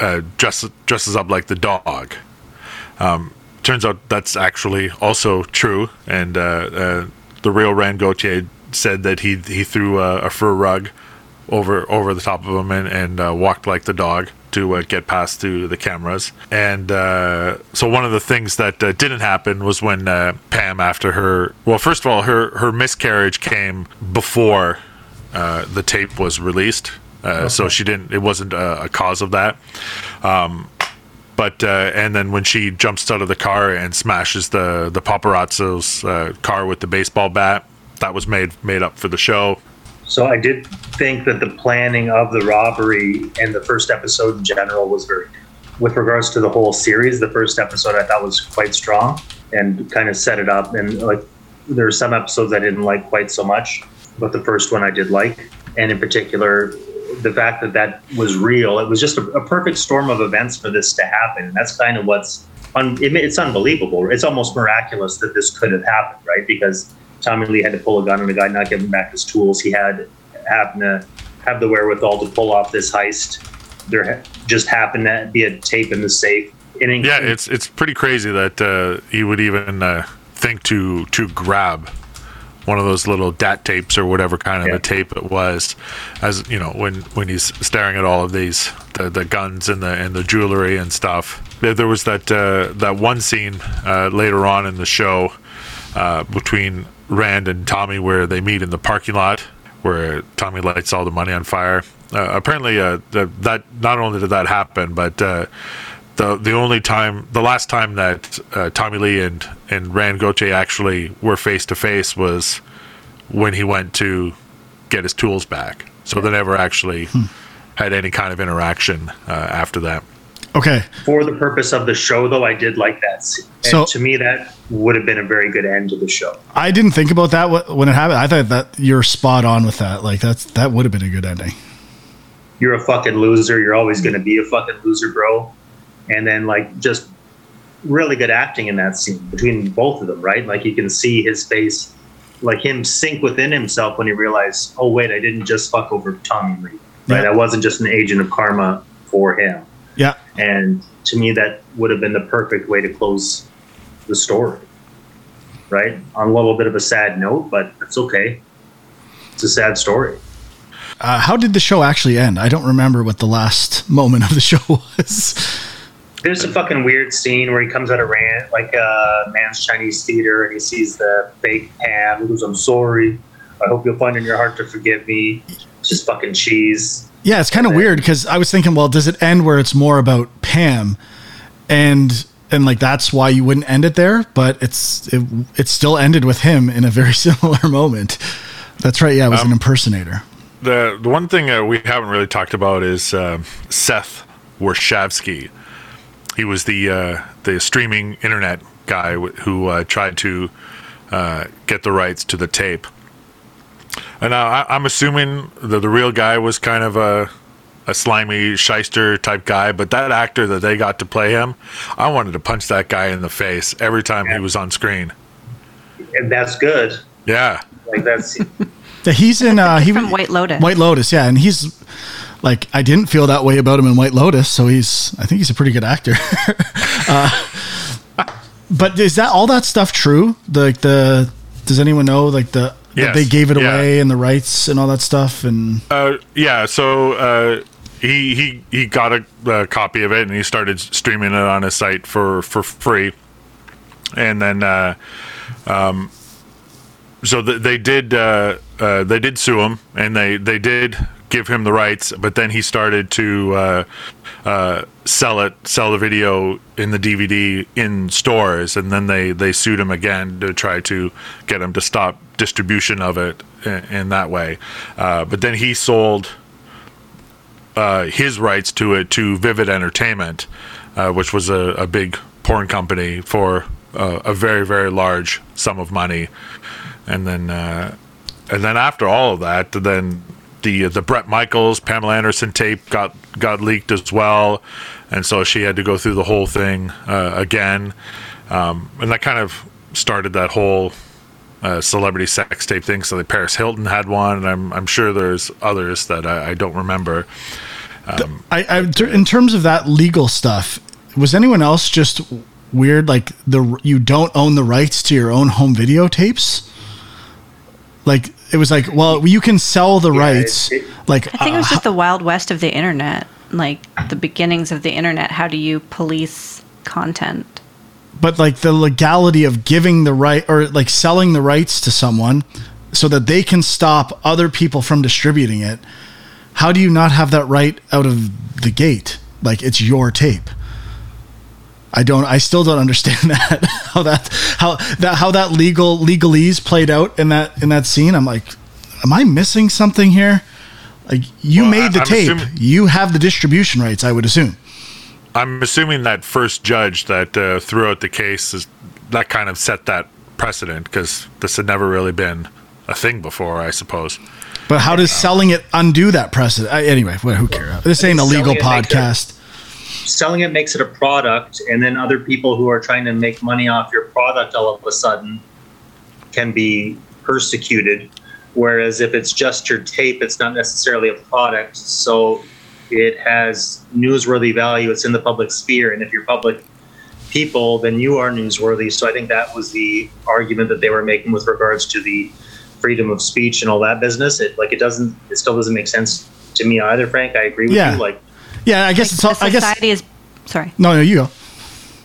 uh, dresses, dresses up like the dog. Um, turns out that's actually also true, and uh, uh, the real Rand Gauthier said that he he threw a, a fur rug over over the top of him and, and uh, walked like the dog to uh, get past to the cameras. And uh, so one of the things that uh, didn't happen was when Pam, after her, well, first of all, her her miscarriage came before the tape was released, uh, so she didn't. It wasn't a, a cause of that. Um, but uh, and then when she jumps out of the car and smashes the the paparazzo's uh, car with the baseball bat, that was made made up for the show. So I did think that the planning of the robbery and the first episode in general was very. With regards to the whole series, the first episode I thought was quite strong and kind of set it up. And like, there are some episodes I didn't like quite so much, but the first one I did like. And in particular, the fact that that was real, it was just a, a perfect storm of events for this to happen. And that's kind of what's, un, it, it's unbelievable. It's almost miraculous that this could have happened, right? Because Tommy Lee had to pull a gun on a guy, not give him back his tools. He had happened to have the wherewithal to pull off this heist. There just happened to be a tape in the safe. In- Yeah, it's it's pretty crazy that uh, he would even uh, think to to grab one of those little DAT tapes or whatever kind of Yeah. a tape it was, as you know when when he's staring at all of these the, the guns and the and the jewelry and stuff. There, there was that uh, that one scene uh, later on in the show uh, between Rand and Tommy where they meet in the parking lot where Tommy lights all the money on fire. Uh, apparently, uh, that, that not only did that happen, but uh, the the only time, the last time that uh, Tommy Lee and and Rand Gauthier actually were face to face was when he went to get his tools back. So they never actually had any kind of interaction uh, after that. Okay. for the purpose of the show, though, I did like that. scene. And So- to me, that would have been a very good end to the show. I didn't think about that when it happened. I thought that you're spot on with that. Like that's that would have been a good ending. You're a fucking loser. You're always going to be a fucking loser, bro. And then, like, just really good acting in that scene between both of them, right? Like, you can see his face, like him sink within himself when he realized, oh, wait, I didn't just fuck over Tommy Lee, right? Yeah. I wasn't just an agent of karma for him. Yeah. And to me, that would have been the perfect way to close the story. Right? On a little bit of a sad note, but it's okay. It's a sad story. Uh, how did the show actually end? I don't remember what the last moment of the show (laughs) was. There's a fucking weird scene where he comes out of rant, like uh, man's Chinese theater, and he sees the fake Pam. He goes, "I'm sorry. I hope you'll find in your heart to forgive me." It's just fucking cheese. Yeah, it's kind of weird because I was thinking, well, does it end where it's more about Pam, and and like that's why you wouldn't end it there? But it's it, it still ended with him in a very (laughs) similar moment. That's right. Yeah, it was an impersonator. The the one thing that we haven't really talked about is uh, Seth Warshavsky. He was the uh, the streaming internet guy wh- who uh, tried to uh, get the rights to the tape. And now I, I'm assuming that the real guy was kind of a a slimy shyster type guy, but that actor that they got to play him, I wanted to punch that guy in the face every time he was on screen. And that's good. Yeah. Like that's (laughs) he's in. Uh, he From White Lotus. White Lotus, yeah, and he's like I didn't feel that way about him in White Lotus, so he's I think he's a pretty good actor. (laughs) uh, but is that all that stuff true? Like the does anyone know like the that Yes, they gave it yeah. away and the rights and all that stuff and Uh, yeah, so uh, he he he got a, a copy of it and he started streaming it on his site for for free, and then uh, um, so th- they did uh, uh, they did sue him and they they did give him the rights, but then he started to uh, uh, sell it sell the video in the DVD in stores, and then they they sued him again to try to get him to stop distribution of it in, in that way. Uh, but then he sold uh, his rights to it to Vivid Entertainment, uh, which was a, a big porn company for uh, a very very large sum of money, and then uh, and then after all of that, then the the Bret Michaels Pamela Anderson tape got got leaked as well, and so she had to go through the whole thing uh, again, um, and that kind of started that whole uh, celebrity sex tape thing. So the Paris Hilton had one, and I'm I'm sure there's others that I, I don't remember. I, I in terms of that legal stuff, was anyone else just weird like the you don't own the rights to your own home videotapes? Like it was like, well, you can sell the rights. it- like I think it was uh, just the wild west of the internet, like the beginnings of the internet. How do you police content? but like the legality of giving the right or like selling the rights to someone so that they can stop other people from distributing it how do you not have that right out of the gate like it's your tape i don't i still don't understand (laughs) that how that how that how that legal legalese played out in that in that scene i'm like am i missing something here like you Well, made the I- I'm tape assuming- you have the distribution rights i would assume I'm assuming that first judge that uh, threw out the case is that kind of set that precedent because this had never really been a thing before, I suppose. But how does selling it undo that precedent? I, anyway, well, who cares? This ain't a legal it makes podcast. Selling it makes it a product, and then other people who are trying to make money off your product all of a sudden can be persecuted. Whereas if it's just your tape, it's not necessarily a product. So it has newsworthy value. It's in the public sphere, and if you're public people, then you are newsworthy. So I think that was the argument that they were making with regards to the freedom of speech and all that business. It like it doesn't. It still doesn't make sense to me either, Frank. I agree with Yeah. you. Like Yeah, I guess it's all, a I guess. society is sorry. No, no, you go.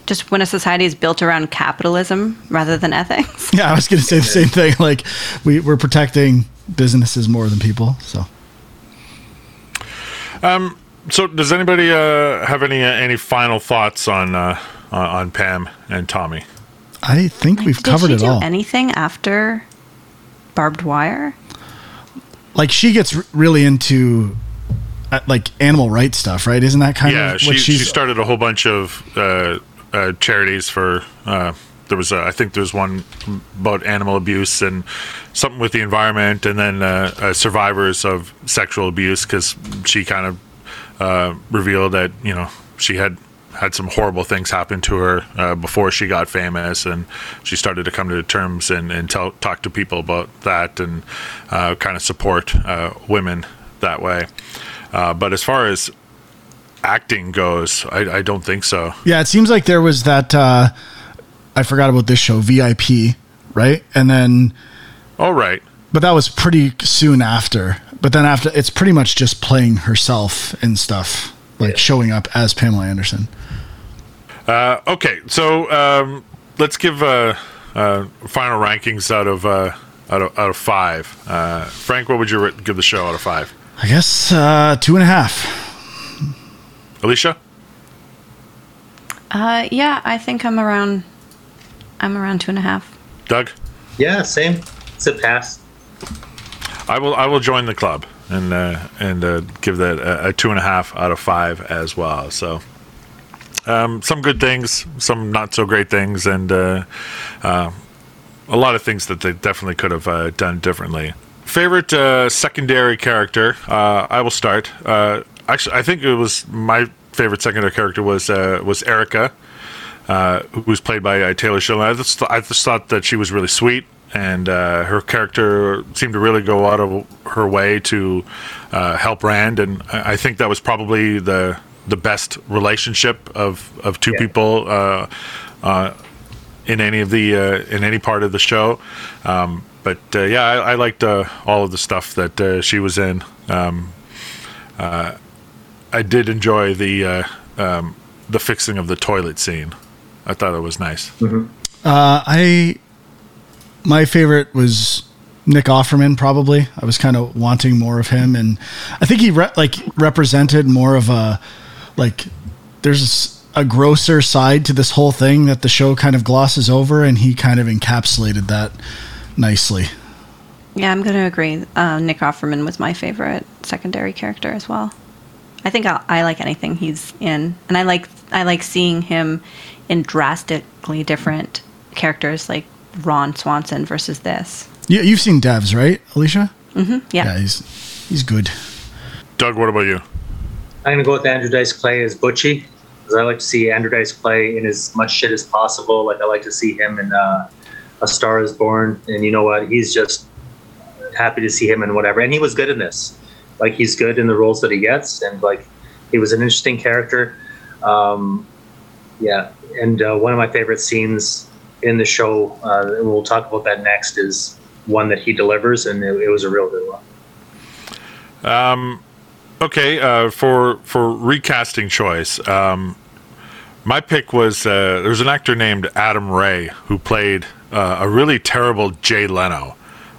Just when a society is built around capitalism rather than ethics. (laughs) Yeah, I was going to say the same thing. Like we we're protecting businesses more than people. So Um. So, does anybody uh, have any uh, any final thoughts on uh, on on Pam and Tommy? I think we've covered it all. Did she do anything after barbed wire? like she gets r- really into like animal rights stuff, right? Isn't that kind yeah, of she she started a whole bunch of uh, uh, charities for. Uh, there was, uh, I think, there's one about animal abuse and something with the environment, and then uh, uh, survivors of sexual abuse because she kind of uh, revealed that you know she had had some horrible things happen to her uh, before she got famous, and she started to come to terms and, and tell, talk to people about that and uh, kind of support uh, women that way. Uh, but as far as acting goes, I, I don't think so. Yeah, it seems like there was that. Uh, I forgot about this show, VIP, right? And then, All right. but that was pretty soon after. But then after, it's pretty much just playing herself and stuff, like showing up as Pamela Anderson. Uh, okay, so um, let's give uh, uh, final rankings out of uh, out of out of five. Uh, Frank, what would you give the show out of five? I guess uh, two and a half. Alicia, Uh, yeah, I think I'm around. I'm around two and a half. Doug, Yeah, same. It's a pass. I will I will join the club and uh, and uh, give that a, a two and a half out of five as well. So. Um, some good things, some not so great things, and uh, uh, a lot of things that they definitely could have uh, done differently. Favorite uh, secondary character? Uh, I will start. Uh, actually, I think it was my favorite secondary character was uh, was Erica, uh, who was played by uh, Taylor Schilling. I just, I just thought that she was really sweet, and uh, her character seemed to really go out of her way to uh, help Rand, and I I think that was probably the the best relationship of of two Yeah. people. Uh, uh, in any of the uh, in any part of the show. Um, but uh, yeah, I, I liked uh, all of the stuff that uh, she was in. Um, uh, I did enjoy the uh, um, the fixing of the toilet scene. I thought it was nice. Uh, I my favorite was Nick Offerman. Probably, I was kind of wanting more of him, and I think he re- like represented more of a like. There's a grosser side to this whole thing that the show kind of glosses over, and he kind of encapsulated that nicely. Yeah, I'm going to agree. Uh, Nick Offerman was my favorite secondary character as well. I think I, I like anything he's in, and I like I like seeing him in drastically different characters, like Ron Swanson versus this. Yeah, you've seen Devs, right, Alicia? Yeah, Yeah, he's he's good. Doug, what about you? I'm gonna go with Andrew Dice Clay as Butchie because I like to see Andrew Dice Clay in as much shit as possible. Like I like to see him in uh, A Star Is Born, and you know what? He's just happy to see him and whatever. And he was good in this. Like he's good in the roles that he gets, and like he was an interesting character. Um, yeah, and uh, one of my favorite scenes in the show, uh, and we'll talk about that next, is one that he delivers, and it, it was a real good one. Okay, uh, for for recasting choice, um, my pick was uh, there's an actor named Adam Ray who played uh, a really terrible Jay Leno.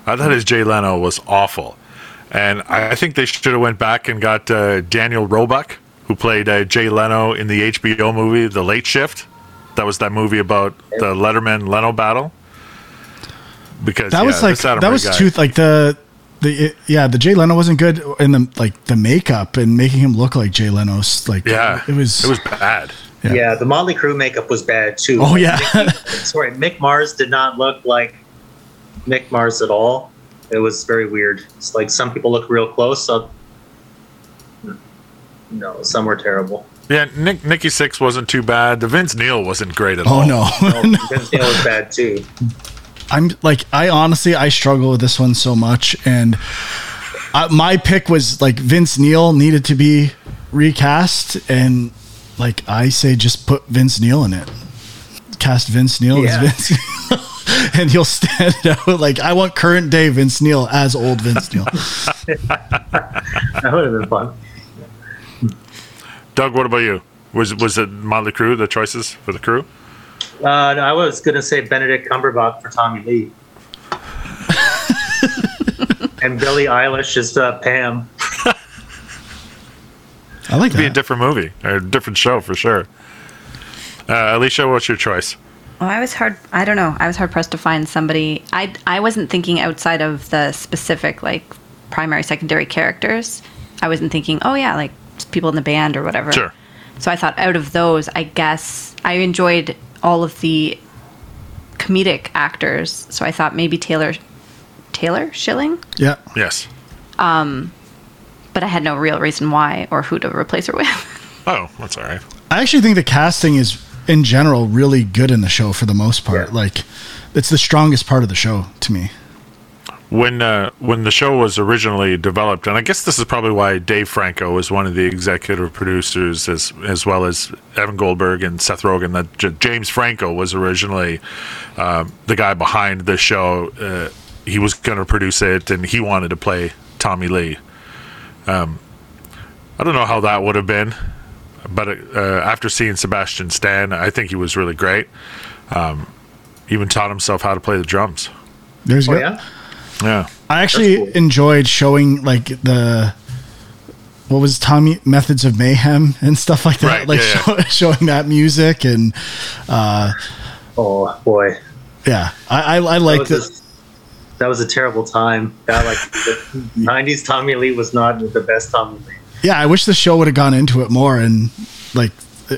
I thought his Jay Leno was awful, and I, think they should have went back and got uh, Daniel Roebuck who played uh, Jay Leno in the HBO movie The Late Shift. That was that movie about the Letterman Leno battle. Because That yeah, was like that was guy- too like the the it, yeah the Jay Leno wasn't good in the like the makeup and making him look like Jay Leno's like yeah, it was it was bad. Yeah. Yeah. the Motley Crue makeup was bad too. Oh, Like, yeah. Mickey- sorry, Mick Mars did not look like Mick Mars at all. It was very weird. It's like some people look real close. So no, some were terrible. Yeah, Nick Nikki Sixx wasn't too bad. The Vince Neil wasn't great at oh all. no No, (laughs) Vince Neil was bad too. I'm like I honestly I struggle with this one so much and I, my pick was like Vince Neil needed to be recast and like I say just put Vince Neil in it cast Vince Neil Yeah. as Vince Neil. (laughs) and he'll stand (laughs) out like I want current day Vince Neil as old Vince Neil (laughs) That would have been fun. Doug, what about you? Was was it Motley Crue the choices for the crew? Uh, no, I was gonna say Benedict Cumberbatch for Tommy Lee. and Billie Eilish is uh, Pam. I like to Be a different movie or a different show for sure. Uh, Alicia, what's your choice? Well, I was hard. I don't know. I was hard pressed to find somebody. I I wasn't thinking outside of the specific like primary, secondary characters. I wasn't thinking, oh yeah, like people in the band or whatever. Sure. So I thought out of those, I guess I enjoyed all of the comedic actors. So I thought maybe Taylor Taylor Schilling, yeah Yes. But I had no real reason why or who to replace her with. (laughs) Oh, that's all right. I actually think the casting is in general really good in the show for the most part Yeah. like it's the strongest part of the show to me when uh, when the show was originally developed, and I guess this is probably why Dave Franco was one of the executive producers, as as well as Evan Goldberg and Seth Rogen. That J- James Franco was originally uh, the guy behind the show. Uh, he was going to produce it, and he wanted to play Tommy Lee. Um, I don't know how that would have been, but uh, after seeing Sebastian Stan, I think he was really great. Um, even taught himself how to play the drums. There's Oh go- yeah. Yeah. I actually cool. enjoyed showing like the what was Tommy Methods of Mayhem and stuff like that, Right, like yeah, show, (laughs) showing that music and uh, Oh boy. yeah, I I, I That like was, the, a, that was a terrible time. That like '90s (laughs) Tommy Lee was not the best Tommy Lee. yeah. I wish the show would have gone into it more and like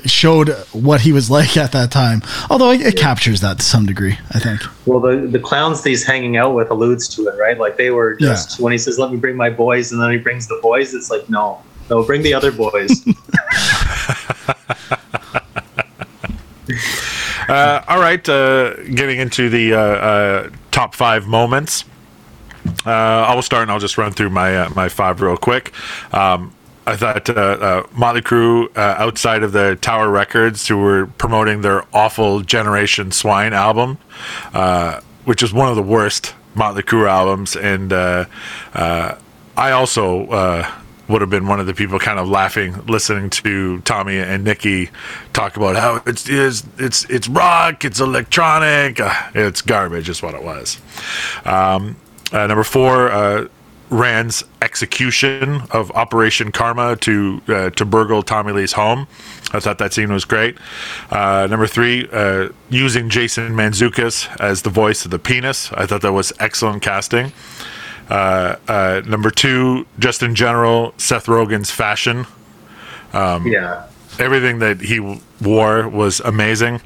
showed what he was (laughs) like at that time. Although it, it captures that to some degree, I think. Well, the the clowns that he's hanging out with alludes to it, right? Like they were just when he says, "Let me bring my boys," and then he brings the boys. It's like, no, no, bring the other boys. (laughs) Uh, all right, uh, getting into the uh, uh, top five moments. Uh, I will start and I'll just run through my uh, my five real quick. Um, I thought uh, uh, Motley Crue, uh, outside of the Tower Records, who were promoting their awful Generation Swine album, uh, which is one of the worst Motley Crue albums, and uh, uh, I also would have been one of the people kind of laughing listening to Tommy and Nikki talk about how it's it's it's, it's rock, it's electronic, uh, it's garbage, is what it was. Um, uh, number four, uh, Rand's execution of Operation Karma to uh, to burgle Tommy Lee's home. I thought that scene was great. Uh, number three, uh, using Jason Mantzoukas as the voice of the penis. I thought that was excellent casting. Uh, uh, number two, just in general, Seth Rogen's fashion. Um, yeah, Everything that he w- wore was amazing.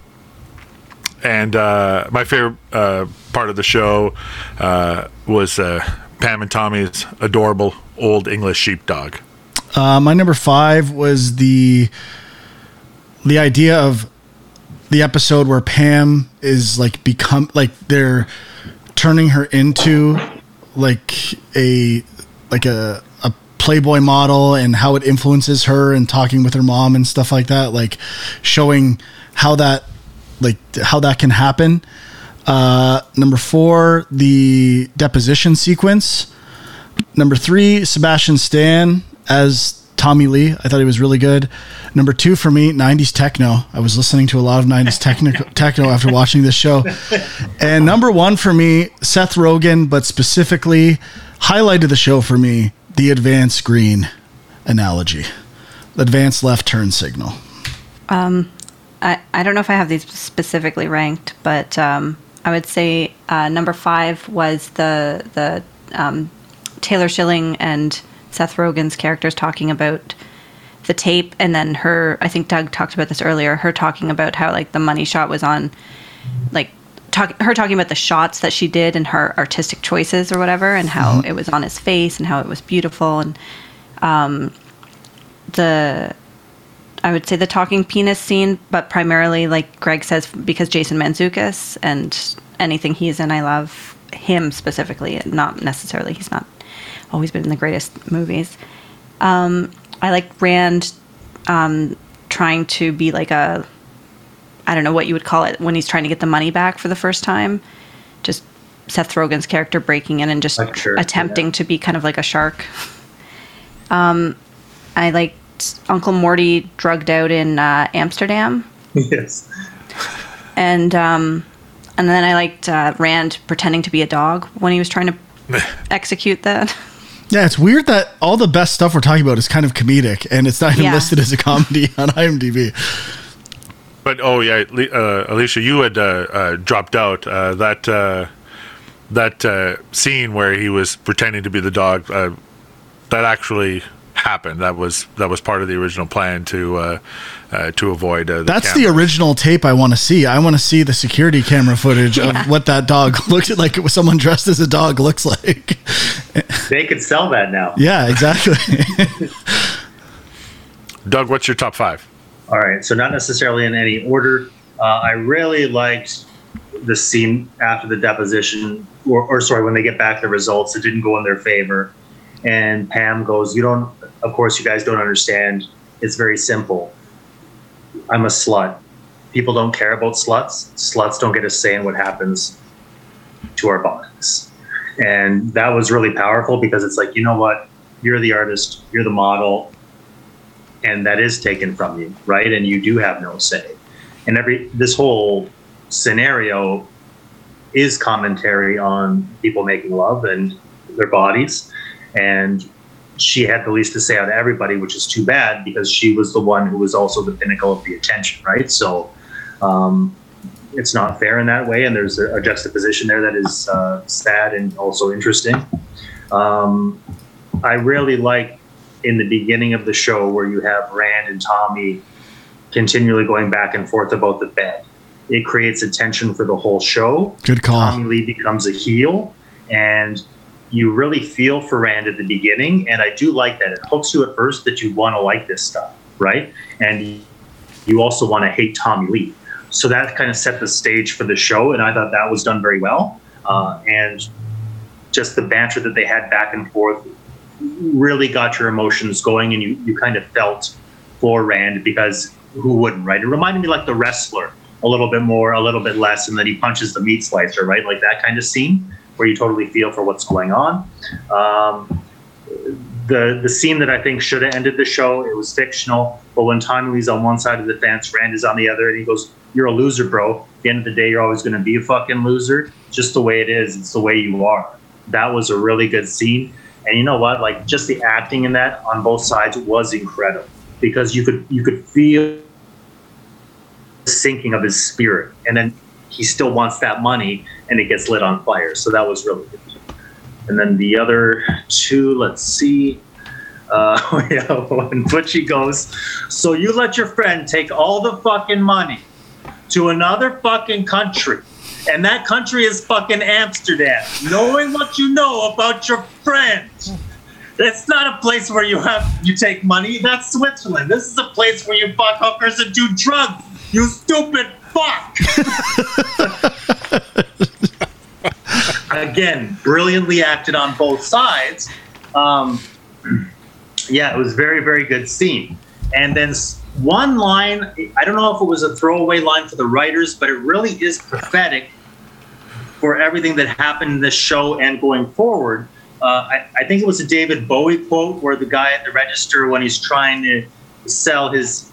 And uh, my favorite uh, part of the show uh, was uh, Pam and Tommy's adorable old English sheepdog. Uh, my number five was the the idea of the episode where Pam is like become like they're turning her into like a like a a Playboy model and how it influences her and talking with her mom and stuff like that, like showing how that like how that can happen. Uh, number four, the deposition sequence. Number three, Sebastian Stan as Tommy Lee. I thought he was really good. Number two for me, 90s techno. I was listening to a lot of 90s techno, (laughs) techno after watching this show. And number one for me, Seth Rogen, but specifically highlighted the show for me, the advanced green analogy, advanced left turn signal. Um, I, I don't know if I have these specifically ranked, but um, I would say uh, number five was the the um, Taylor Schilling and Seth Rogen's characters talking about the tape, and then her. I think Doug talked about this earlier. Her talking about how like the money shot was on, like talk, her talking about the shots that she did and her artistic choices or whatever, and how it was on his face and how it was beautiful and um, the I would say the talking penis scene, but primarily, like Greg says, because Jason Mantzoukas and anything he's in, I love him specifically. Not necessarily, he's not always been in the greatest movies. Um, I like Rand um, trying to be like a, I don't know what you would call it when he's trying to get the money back for the first time. Just Seth Rogen's character breaking in and just shark, attempting yeah. to be kind of like a shark. Um, I liked Uncle Morty drugged out in uh, Amsterdam, yes. and um, and then I liked uh, Rand pretending to be a dog when he was trying to (laughs) execute that. Yeah, it's weird that all the best stuff we're talking about is kind of comedic and it's not even Yeah. listed as a comedy (laughs) on IMDb. But oh yeah, uh, Alicia, you had uh, uh, dropped out. Uh, that uh, that uh, scene where he was pretending to be the dog. Uh, that actually happened. That was that was part of the original plan to uh, uh, to avoid. Uh, the That's the original tape I want to see. I want to see the security camera footage of (laughs) what that dog (laughs) looked like. What someone dressed as a dog looks like. They could sell that now. Yeah, exactly. (laughs) Doug, what's your top five? All right, so not necessarily in any order. Uh, I really liked the scene after the deposition, or, or sorry, when they get back the results, it didn't go in their favor. And Pam goes, You don't, of course, you guys don't understand. It's very simple. I'm a slut. People don't care about sluts. Sluts don't get a say in what happens to our bodies. And that was really powerful because it's like, you know what? You're the artist, you're the model, and that is taken from you, right? And you do have no say. And every this whole scenario is commentary on people making love and their bodies. And she had the least to say out of everybody, which is too bad because she was the one who was also the pinnacle of the attention, right? So um, it's not fair in that way. And there's a, a juxtaposition there that is uh, sad and also interesting. Um, I really like in the beginning of the show where you have Rand and Tommy continually going back and forth about the bed. It creates a tension for the whole show. Good call. Tommy Lee becomes a heel, and you really feel for Rand at the beginning. And I do like that. It hooks you at first that you want to like this stuff, right? And you also want to hate Tommy Lee. So that kind of set the stage for the show, and I thought that was done very well. Uh, and just the banter that they had back and forth really got your emotions going, and you, you kind of felt for Rand because who wouldn't, right? It reminded me like the wrestler a little bit more, a little bit less, and then he punches the meat slicer, right? Like that kind of scene where you totally feel for what's going on. Um, the the scene that I think should have ended the show, it was fictional, but when Tommy Lee's on one side of the fence, Rand is on the other, and he goes, "You're a loser, bro. At the end of the day, you're always going to be a fucking loser. Just the way it is. It's the way you are." That was a really good scene, and you know what? Like just the acting in that on both sides was incredible because you could you could feel the sinking of his spirit, and then he still wants that money, and it gets lit on fire. So that was really good. And then the other two, let's see. Uh, (laughs) yeah, when Butchie goes, so you let your friend take all the fucking money to another fucking country, and that country is fucking Amsterdam, knowing what you know about your friend. That's not a place where you have you take money. That's Switzerland. This is a place where you fuck hookers and do drugs. You stupid fuck. (laughs) Again, brilliantly acted on both sides. Um, yeah, it was very very good scene. And then one line, I don't know if it was a throwaway line for the writers, but it really is prophetic for everything that happened in this show and going forward. Uh, I, I think it was a David Bowie quote where the guy at the register, when he's trying to sell his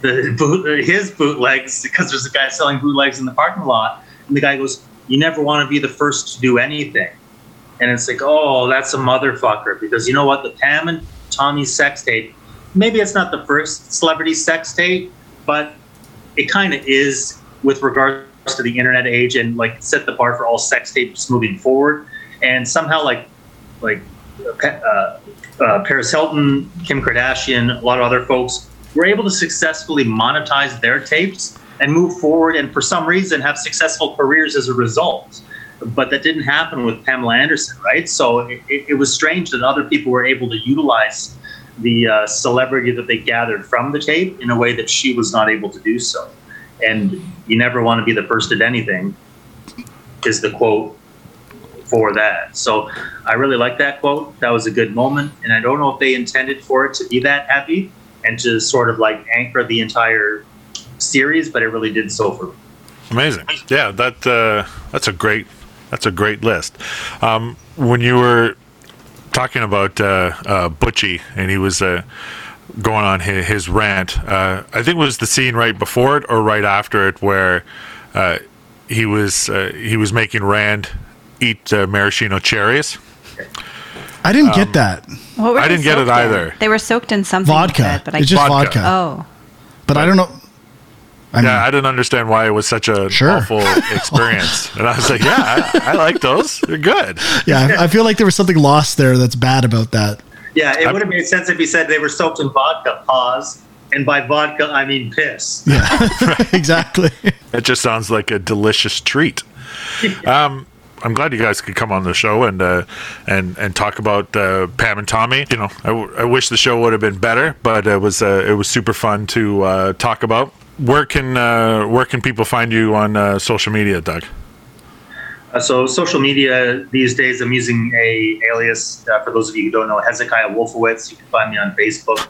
the boot, his bootlegs, because there's a guy selling bootlegs in the parking lot, and the guy goes, "You never want to be the first to do anything," and it's like, "Oh, that's a motherfucker," because you know what, the Pam and Tommy sex tape, maybe it's not the first celebrity sex tape, but it kind of is with regards to the internet age and like set the bar for all sex tapes moving forward. And somehow, like, like uh, uh, Paris Hilton, Kim Kardashian, a lot of other folks were able to successfully monetize their tapes and move forward, and for some reason have successful careers as a result. But that didn't happen with Pamela Anderson, right? So it, it, was strange that other people were able to utilize the uh, celebrity that they gathered from the tape in a way that she was not able to do so. And you never want to be the first at anything, is the quote for that. So I really like that quote. That was a good moment. And I don't know if they intended for it to be that heavy and to sort of like anchor the entire series, but it really did so for me. Amazing. Yeah, that uh, that's a great that's a great list. Um, when you were talking about uh, uh, Butchie and he was uh, going on his, his rant, uh, I think it was the scene right before it or right after it where uh, he was uh, he was making Rand eat uh, maraschino cherries. I didn't get that. What were I didn't get it in? either. They were soaked in something. you Vodka. said, but I it's just Vodka. vodka. Oh, But I don't know. I mean, Yeah, I didn't understand why it was such a Sure. awful (laughs) experience, and I was like, "Yeah, I, I like those. They're good." yeah, I I feel like there was something lost there that's bad about that. Yeah, it would have made sense if he said they were soaked in vodka, pause. And by vodka, I mean piss. Yeah, (laughs) exactly. It just sounds like a delicious treat. (laughs) Um, I'm glad you guys could come on the show and uh, and and talk about uh, Pam and Tommy. You know, I, w- I wish the show would have been better, but it was uh, it was super fun to uh, talk about. Where can uh, where can people find you on uh, social media, Doug? Uh, so social media these days, I'm using a alias. Uh, for those of you who don't know, Hezekiah Wolfowitz. You can find me on Facebook,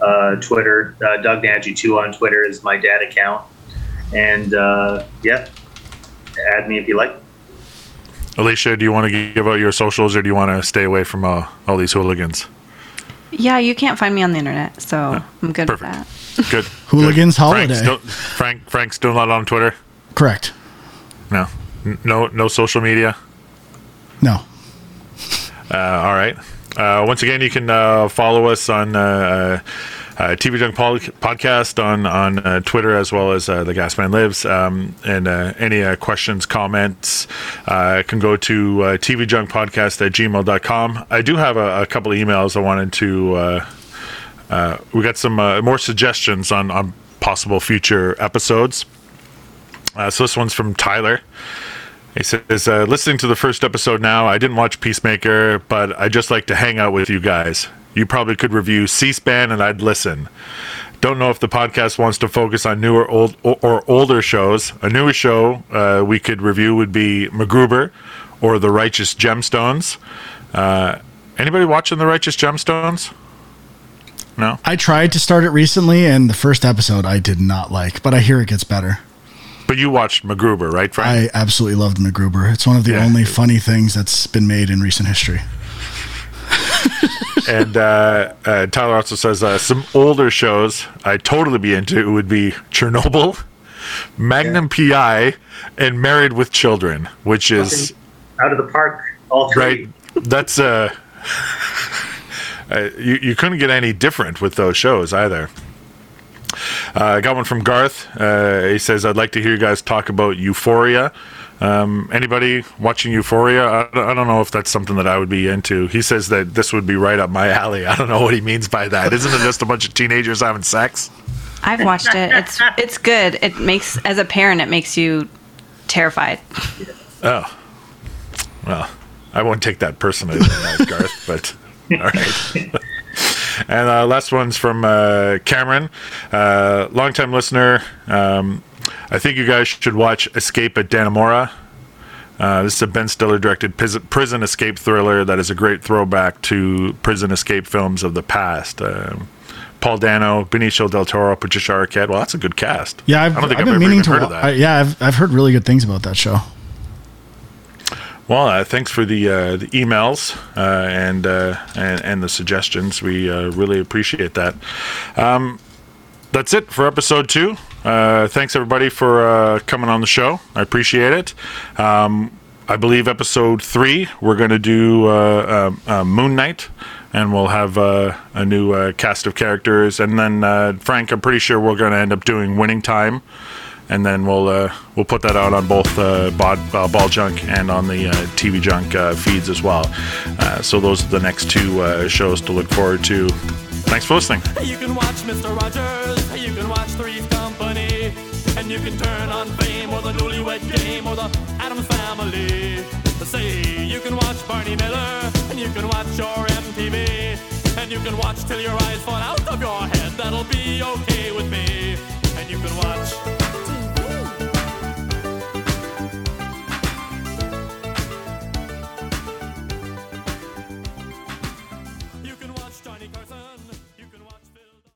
uh, Twitter. Uh, Doug Nagy two on Twitter is my dad account, and uh, yeah, add me if you like. Alicia, do you want to give out your socials, or do you want to stay away from uh, all these hooligans? Yeah, you can't find me on the internet, so I'm good Perfect. with that. Good. (laughs) Hooligans Good. Holiday. Frank's still, Frank Frank's still not on Twitter. Correct. No, no, no social media. No. Uh, all right. Uh, once again, you can uh, follow us on uh, uh, TV Junk Pod- Podcast on on uh, Twitter as well as uh, the Gasman Lives. Um, and uh, any uh, questions, comments uh, can go to uh, tvjunkpodcast at gmail.com. I do have a, a couple of emails I wanted to. Uh, uh, we got some uh, more suggestions on, on possible future episodes. Uh, so this one's from Tyler. He says, uh, listening to the first episode now, I didn't watch Peacemaker, but I just like to hang out with you guys. You probably could review C SPAN and I'd listen. Don't know if the podcast wants to focus on newer old or, or older shows. A newer show uh, we could review would be MacGruber or The Righteous Gemstones. Uh, anybody watching The Righteous Gemstones? No? I tried to start it recently, and the first episode I did not like, but I hear it gets better. But you watched MacGruber, right, Frank? I absolutely loved MacGruber. It's one of the Yeah. only funny things that's been made in recent history. (laughs) and uh, uh, Tyler also says uh, some older shows I'd totally be into would be Chernobyl, Magnum PI, and Married with Children, which is Out of the park, all three. right. That's uh, uh, you you couldn't get any different with those shows either. Uh, I got one from Garth. Uh, he says, "I'd like to hear you guys talk about Euphoria." Um, anybody watching Euphoria? I, I don't know if that's something that I would be into. He says that this would be right up my alley. I don't know what he means by that. Isn't it just a bunch of teenagers having sex? I've watched it. It's it's good. It makes as a parent, it makes you terrified. Oh, well, I won't take that personally, Garth. But all right. (laughs) and uh, last one's from uh, Cameron, uh, longtime listener. Um, I think you guys should watch Escape at Dannemora. Uh, this is a Ben Stiller directed prison escape thriller that is a great throwback to prison escape films of the past. Um, Paul Dano, Benicio del Toro, Patricia Arquette. Well, that's a good cast. Yeah, I've, I don't think I've I've, been meaning to. heard wa- of that. I, yeah, I've I've heard really good things about that show. Well, uh, thanks for the uh, the emails uh, and, uh, and and the suggestions. We uh, really appreciate that. Um, that's it for episode two. Uh, thanks everybody for uh, coming on the show. I appreciate it. Um, I believe episode three we're going to do uh, uh, uh, Moon Knight, and we'll have uh, a new cast of characters. And then Frank, I'm pretty sure we're going to end up doing Winning Time and then we'll we'll put that out on both Bod, Ball Junk and on the TV Junk feeds as well. So those are the next two shows to look forward to. Thanks for listening. You can turn on Fame or the Newlywed Game or the Addams Family. Say you can watch Barney Miller, and you can watch your MTV, and you can watch till your eyes fall out of your head. That'll be okay with me. And you can watch